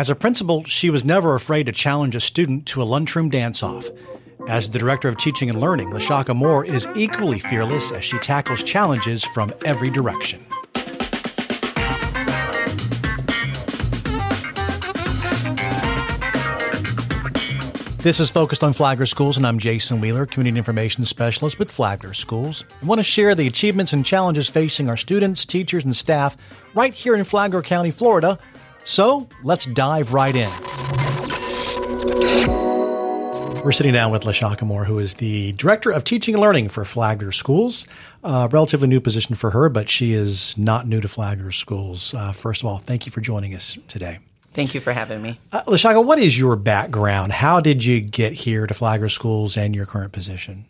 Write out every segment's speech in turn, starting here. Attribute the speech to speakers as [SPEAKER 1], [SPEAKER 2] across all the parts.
[SPEAKER 1] As a principal, she was never afraid to challenge a student to a lunchroom dance off. As the Director of Teaching and Learning, Lashaka Moore is equally fearless as she tackles challenges from every direction. This is focused on Flagler Schools, and I'm Jason Wheeler, Community Information Specialist with Flagler Schools. I want to share the achievements and challenges facing our students, teachers, and staff right here in Flagler County, Florida. So let's dive right in. We're sitting down with Lashaka Moore, who is the Director of Teaching and Learning for Flagler Schools. A relatively new position for her, but she is not new to Flagler Schools. Uh, first of all, thank you for joining us today.
[SPEAKER 2] Thank you for having me.
[SPEAKER 1] Uh, Lashaka, what is your background? How did you get here to Flagler Schools and your current position?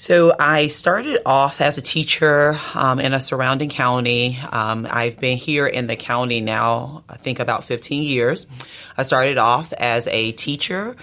[SPEAKER 2] So I started off as a teacher um, in a surrounding county. Um, I've been here in the county now, I think about 15 years. I started off as a teacher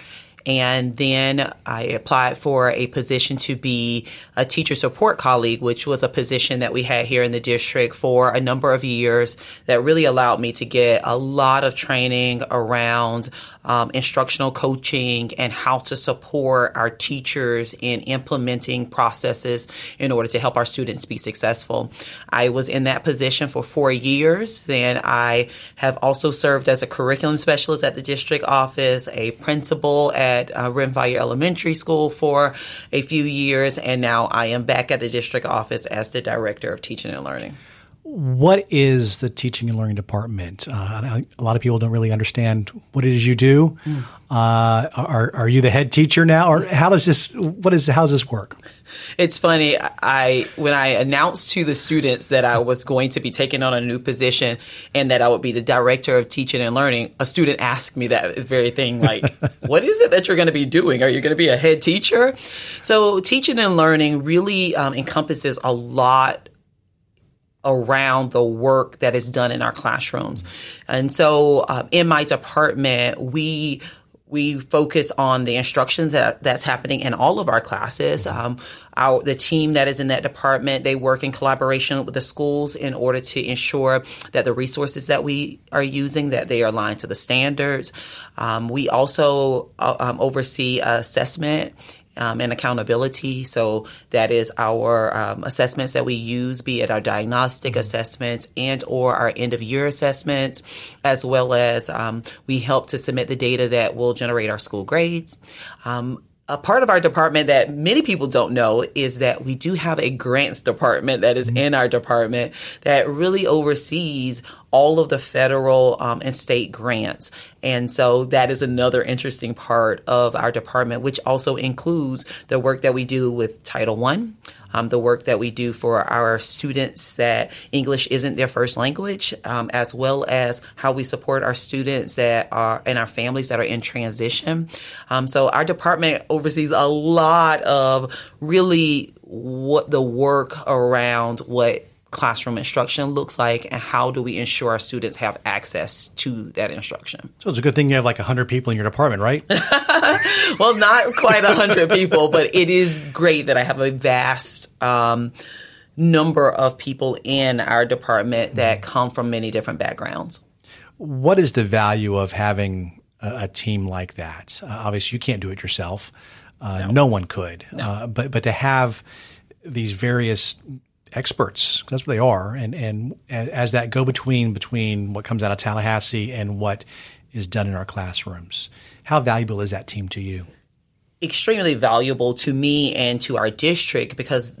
[SPEAKER 2] and then I applied for a position to be a teacher support colleague, which was a position that we had here in the district for a number of years that really allowed me to get a lot of training around um, instructional coaching and how to support our teachers in implementing processes in order to help our students be successful. I was in that position for four years. Then I have also served as a curriculum specialist at the district office, a principal at uh, Rymfire Elementary School for a few years, and now I am back at the district office as the director of teaching and learning
[SPEAKER 1] what is the teaching and learning department? Uh, a lot of people don't really understand what it is you do. Mm. Uh, are are you the head teacher now, or how does this? What is how does this work?
[SPEAKER 2] It's funny. I when I announced to the students that I was going to be taking on a new position and that I would be the director of teaching and learning, a student asked me that very thing, like, "What is it that you're going to be doing? Are you going to be a head teacher?" So, teaching and learning really um, encompasses a lot around the work that is done in our classrooms. And so uh, in my department, we we focus on the instructions that that's happening in all of our classes. Um, our the team that is in that department they work in collaboration with the schools in order to ensure that the resources that we are using that they are aligned to the standards. Um, we also uh, um, oversee assessment um, and accountability. So that is our um, assessments that we use, be it our diagnostic mm-hmm. assessments and or our end of year assessments, as well as um, we help to submit the data that will generate our school grades. A part of our department that many people don't know is that we do have a grants department that is in our department that really oversees all of the federal um, and state grants. And so that is another interesting part of our department, which also includes the work that we do with Title One um, the work that we do for our students that English isn't their first language, um, as well as how we support our students that are and our families that are in transition. Um, so our department oversees a lot of really what the work around what classroom instruction looks like and how do we ensure our students have access to that instruction.
[SPEAKER 1] So it's a good thing you have like 100 people in your department, right?
[SPEAKER 2] well, not quite 100 people, but it is great that I have a vast um, number of people in our department that mm-hmm. come from many different backgrounds.
[SPEAKER 1] What is the value of having a, a team like that? Uh, obviously, you can't do it yourself. Uh, no. no. one could. No. Uh, but but to have these various experts. That's what they are. And, and as that go between, between what comes out of Tallahassee and what is done in our classrooms, how valuable is that team to you?
[SPEAKER 2] Extremely valuable to me and to our district because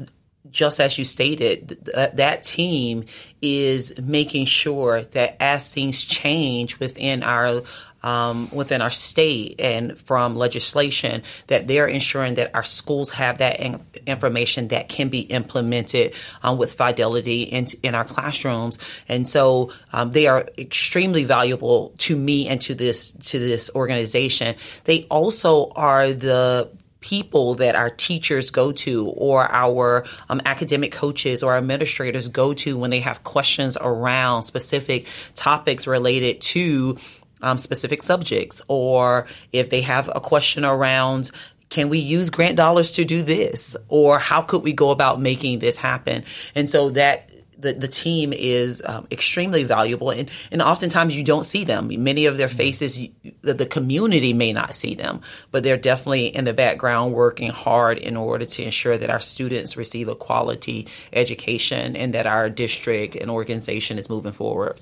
[SPEAKER 2] just as you stated, th- uh, that team is making sure that as things change within our um, within our state and from legislation that they're ensuring that our schools have that in- information that can be implemented um, with fidelity in, in our classrooms. And so um, they are extremely valuable to me and to this to this organization. They also are the people that our teachers go to or our um, academic coaches or administrators go to when they have questions around specific topics related to um, specific subjects, or if they have a question around can we use grant dollars to do this? Or how could we go about making this happen? And so that the, the team is um, extremely valuable and, and oftentimes you don't see them. Many of their faces the, the community may not see them but they're definitely in the background working hard in order to ensure that our students receive a quality education and that our district and organization is moving forward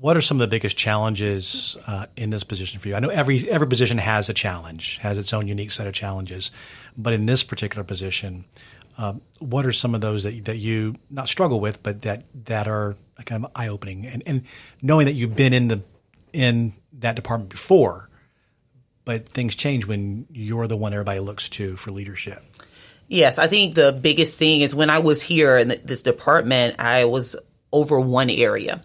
[SPEAKER 1] what are some of the biggest challenges uh, in this position for you? I know every every position has a challenge, has its own unique set of challenges, but in this particular position, um, what are some of those that that you not struggle with, but that that are kind of eye opening? And, and knowing that you've been in the in that department before, but things change when you're the one everybody looks to for leadership.
[SPEAKER 2] Yes, I think the biggest thing is when I was here in this department, I was over one area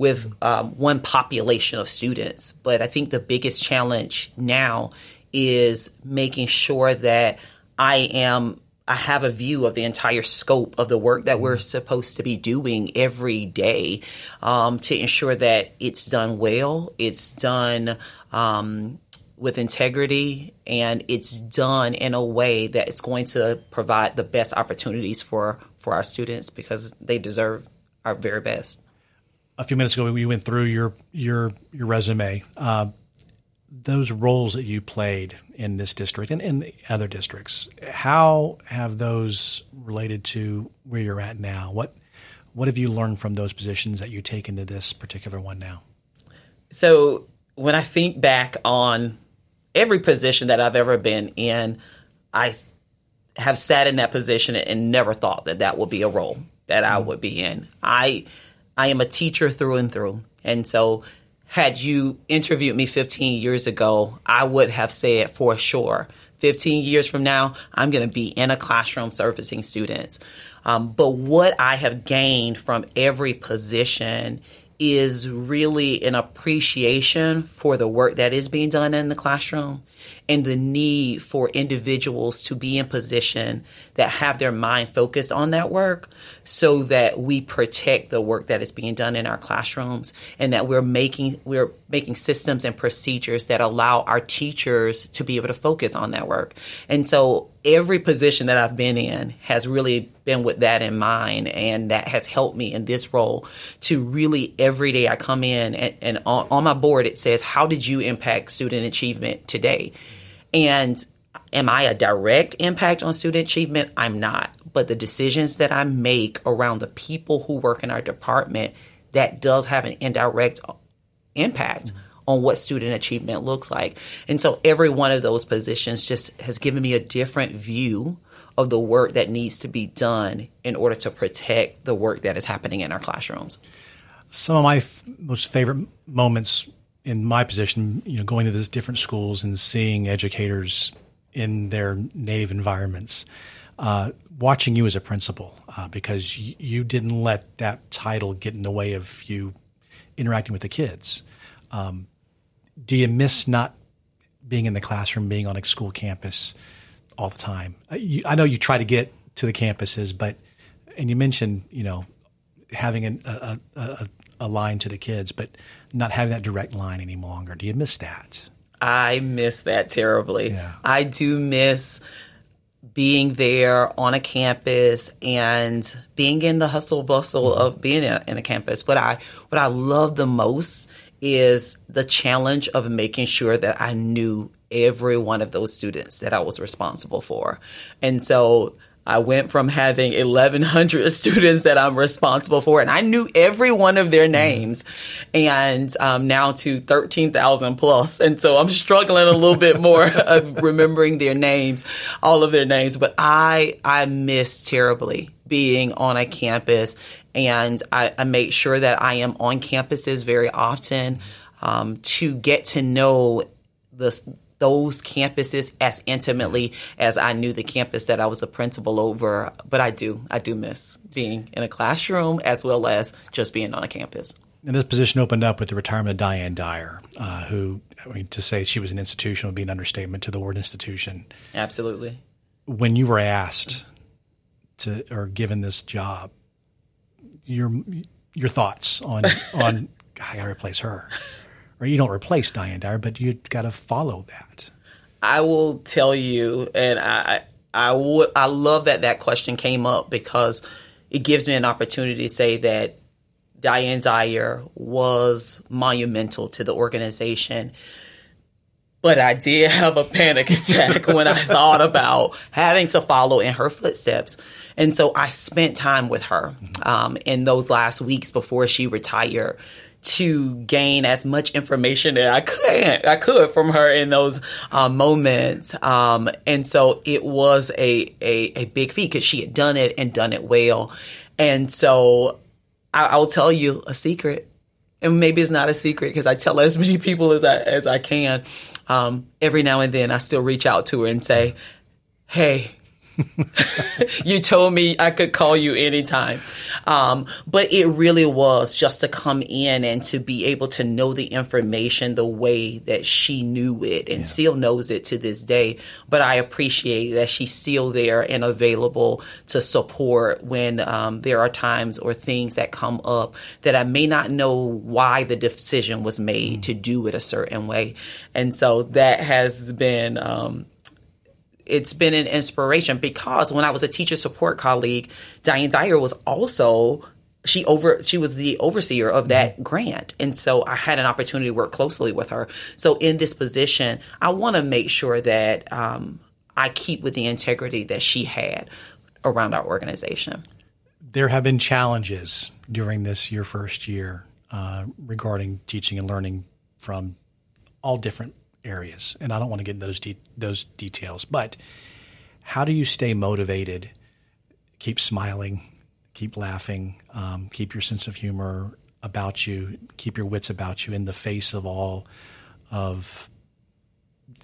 [SPEAKER 2] with um, one population of students. But I think the biggest challenge now is making sure that I am I have a view of the entire scope of the work that we're supposed to be doing every day um, to ensure that it's done well, it's done um, with integrity, and it's done in a way that it's going to provide the best opportunities for for our students because they deserve our very best.
[SPEAKER 1] A few minutes ago, we went through your your your resume. Uh, those roles that you played in this district and in other districts, how have those related to where you're at now? What what have you learned from those positions that you take into this particular one now?
[SPEAKER 2] So when I think back on every position that I've ever been in, I have sat in that position and never thought that that would be a role that I would be in. I I am a teacher through and through, and so had you interviewed me 15 years ago, I would have said for sure 15 years from now, I'm going to be in a classroom servicing students. Um, but what I have gained from every position is really an appreciation for the work that is being done in the classroom and the need for individuals to be in position that have their mind focused on that work so that we protect the work that is being done in our classrooms and that we're making we're making systems and procedures that allow our teachers to be able to focus on that work. And so every position that I've been in has really been with that in mind and that has helped me in this role to really every day I come in and, and on, on my board it says how did you impact student achievement today? And am I a direct impact on student achievement? I'm not. But the decisions that I make around the people who work in our department, that does have an indirect impact on what student achievement looks like. And so every one of those positions just has given me a different view of the work that needs to be done in order to protect the work that is happening in our classrooms.
[SPEAKER 1] Some of my f- most favorite moments in my position, you know, going to these different schools and seeing educators in their native environments, uh, watching you as a principal, uh, because y- you didn't let that title get in the way of you interacting with the kids. Um, do you miss not being in the classroom, being on a school campus all the time? I, uh, you, I know you try to get to the campuses, but and you mentioned you know having an, a, a, a line to the kids, but not having that direct line any longer. Do you miss that?
[SPEAKER 2] I miss that terribly. Yeah. I do miss being there on a campus and being in the hustle bustle mm-hmm. of being in a campus. What I what I love the most is the challenge of making sure that I knew every one of those students that I was responsible for. And so I went from having 1,100 students that I'm responsible for, and I knew every one of their names, and um, now to 13,000 plus. And so I'm struggling a little bit more of remembering their names, all of their names. But I I miss terribly being on a campus, and I, I make sure that I am on campuses very often um, to get to know the those campuses as intimately as I knew the campus that I was a principal over. But I do, I do miss being in a classroom as well as just being on a campus.
[SPEAKER 1] And this position opened up with the retirement of Diane Dyer, uh, who, I mean, to say she was an institution would be an understatement to the word institution.
[SPEAKER 2] Absolutely.
[SPEAKER 1] When you were asked to or given this job, your your thoughts on on I got to replace her or you don't replace Diane Dyer, but you got to follow that.
[SPEAKER 2] I will tell you, and I I would I love that that question came up because it gives me an opportunity to say that Diane Dyer was monumental to the organization. But I did have a panic attack when I thought about having to follow in her footsteps. And so I spent time with her um, in those last weeks before she retired to gain as much information that I could I could from her in those uh, moments. Um, and so it was a a, a big feat because she had done it and done it well. And so I, I'll tell you a secret, and maybe it's not a secret because I tell as many people as I as I can. Um, every now and then, I still reach out to her and say, "Hey." you told me I could call you anytime. Um, but it really was just to come in and to be able to know the information the way that she knew it and yeah. still knows it to this day. But I appreciate that she's still there and available to support when um, there are times or things that come up that I may not know why the decision was made mm. to do it a certain way. And so that has been um, it's been an inspiration because when I was a teacher support colleague, Diane Dyer was also she over she was the overseer of that mm-hmm. grant. And so i had an opportunity to work closely with her. So in this position i want to make sure that um, i keep with the integrity that she had around our organization.
[SPEAKER 1] There have been challenges during this your first year uh, regarding teaching and learning from all different areas, and I don't want to get into those de- those details. But how do you stay motivated, keep smiling, keep laughing, um, keep your sense of humor about you, keep your wits about you in the face of all of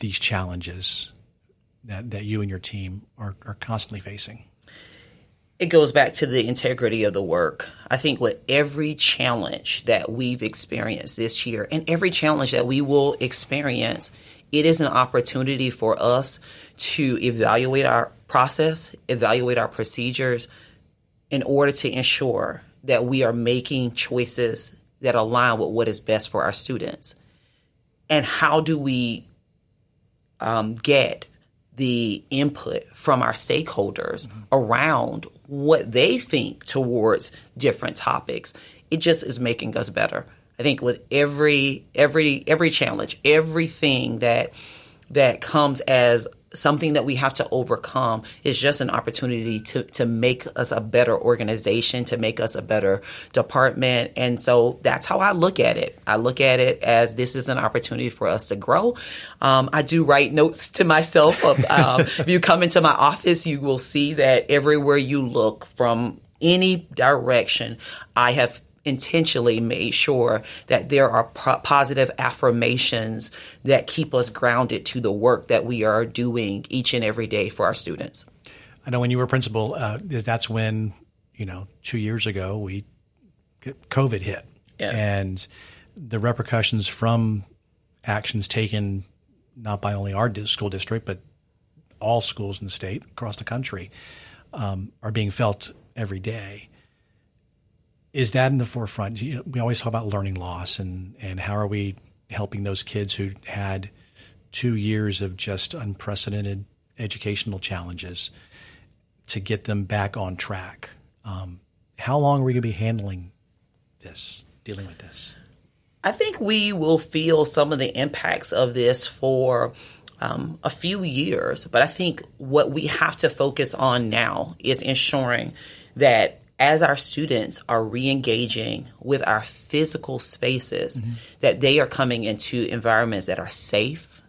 [SPEAKER 1] these challenges that, that you and your team are, are constantly facing?
[SPEAKER 2] It goes back to the integrity of the work. I think with every challenge that we've experienced this year and every challenge that we will experience, it is an opportunity for us to evaluate our process, evaluate our procedures in order to ensure that we are making choices that align with what is best for our students. And how do we um, get the input from our stakeholders mm-hmm. around what they think towards different topics. It just is making us better. I think with every every every challenge, everything that that comes as something that we have to overcome is just an opportunity to to make us a better organization, to make us a better department. And so that's how I look at it. I look at it as this is an opportunity for us to grow. Um, I do write notes to myself. Of, um, if you come into my office, you will see that everywhere you look from any direction, I have intentionally made sure that there are pro- positive affirmations that keep us grounded to the work that we are doing each and every day for our students.
[SPEAKER 1] I know when you were principal, uh, that's when, you know, two years ago, we COVID hit.
[SPEAKER 2] Yes.
[SPEAKER 1] And the repercussions from actions taken not by only our school district, but all schools in the state across the country um, are being felt every day is that in the forefront? We always talk about learning loss and, and how are we helping those kids who had two years of just unprecedented educational challenges to get them back on track. Um, how long are we going to be handling this, dealing with this?
[SPEAKER 2] I think we will feel some of the impacts of this for um, a few years, but I think what we have to focus on now is ensuring that as our students are re-engaging with our physical spaces mm-hmm. that they are coming into environments that are safe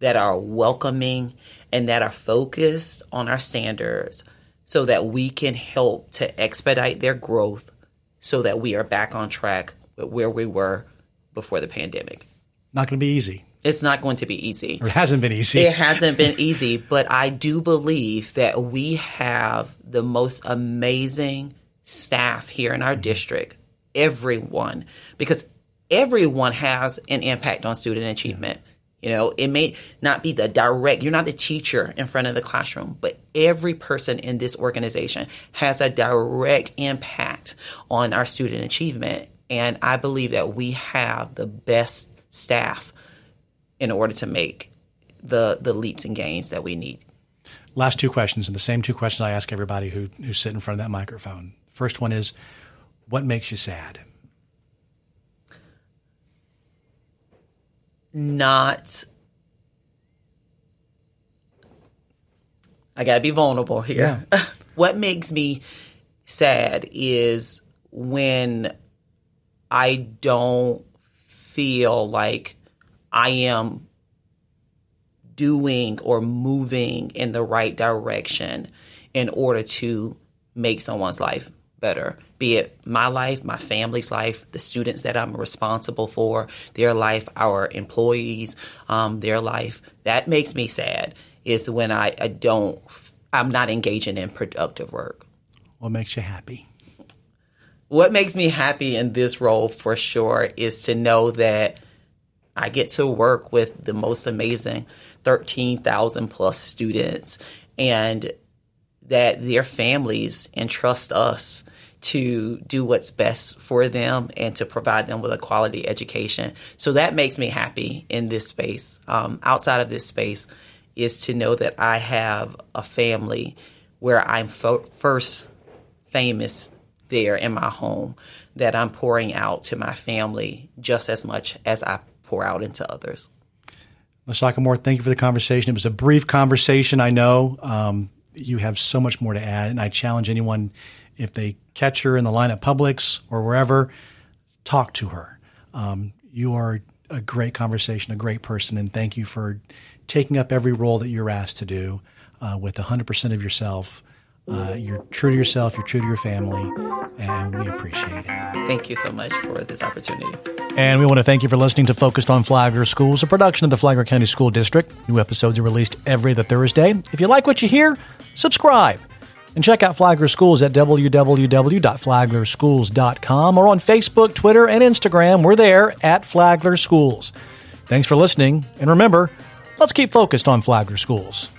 [SPEAKER 2] that are welcoming and that are focused on our standards so that we can help to expedite their growth so that we are back on track with where we were before the pandemic
[SPEAKER 1] not going to be easy
[SPEAKER 2] it's not going to be easy.
[SPEAKER 1] It hasn't been easy.
[SPEAKER 2] It hasn't been easy, but I do believe that we have the most amazing staff here in our district, everyone, because everyone has an impact on student achievement. You know, it may not be the direct, you're not the teacher in front of the classroom, but every person in this organization has a direct impact on our student achievement. And I believe that we have the best staff in order to make the, the leaps and gains that we need.
[SPEAKER 1] Last two questions, and the same two questions I ask everybody who who sit in front of that microphone. First one is, what makes you sad?
[SPEAKER 2] Not. I got to be vulnerable here.
[SPEAKER 1] Yeah.
[SPEAKER 2] what makes me sad is when I don't feel like I am doing or moving in the right direction in order to make someone's life better. Be it my life, my family's life, the students that I'm responsible for, their life, our employees, um, their life. That makes me sad. Is when I, I don't, I'm not engaging in productive work.
[SPEAKER 1] What makes you happy?
[SPEAKER 2] What makes me happy in this role for sure is to know that I get to work with the most amazing 13,000 plus students and that their families entrust us to do what's best for them and to provide them with a quality education. So that makes me happy in this space. Um, outside of this space is to know that I have a family where I'm fo- first famous there in my home, that I'm pouring out to my family just as much as I pour out into others.
[SPEAKER 1] LaShaka Moore, thank you for the conversation. It was a brief conversation, I know. Um, you have so much more to add, and I challenge anyone if they catch her in the line at Publix or wherever, talk to her. Um, you are a great conversation, a great person, and thank you for taking up every role that you're asked to do uh, with 100% of yourself. Uh, you're true to yourself, you're true to your family, and we appreciate it.
[SPEAKER 2] Thank you so much for this opportunity.
[SPEAKER 1] And we want to thank you for listening to Focused on Flagler Schools, a production of the Flagler County School District. New episodes are released every other Thursday. If you like what you hear, subscribe. And check out Flagler Schools at www.flaglerschools.com or on Facebook, Twitter, and Instagram. We're there at Flagler Schools. Thanks for listening. And remember, let's keep focused on Flagler Schools.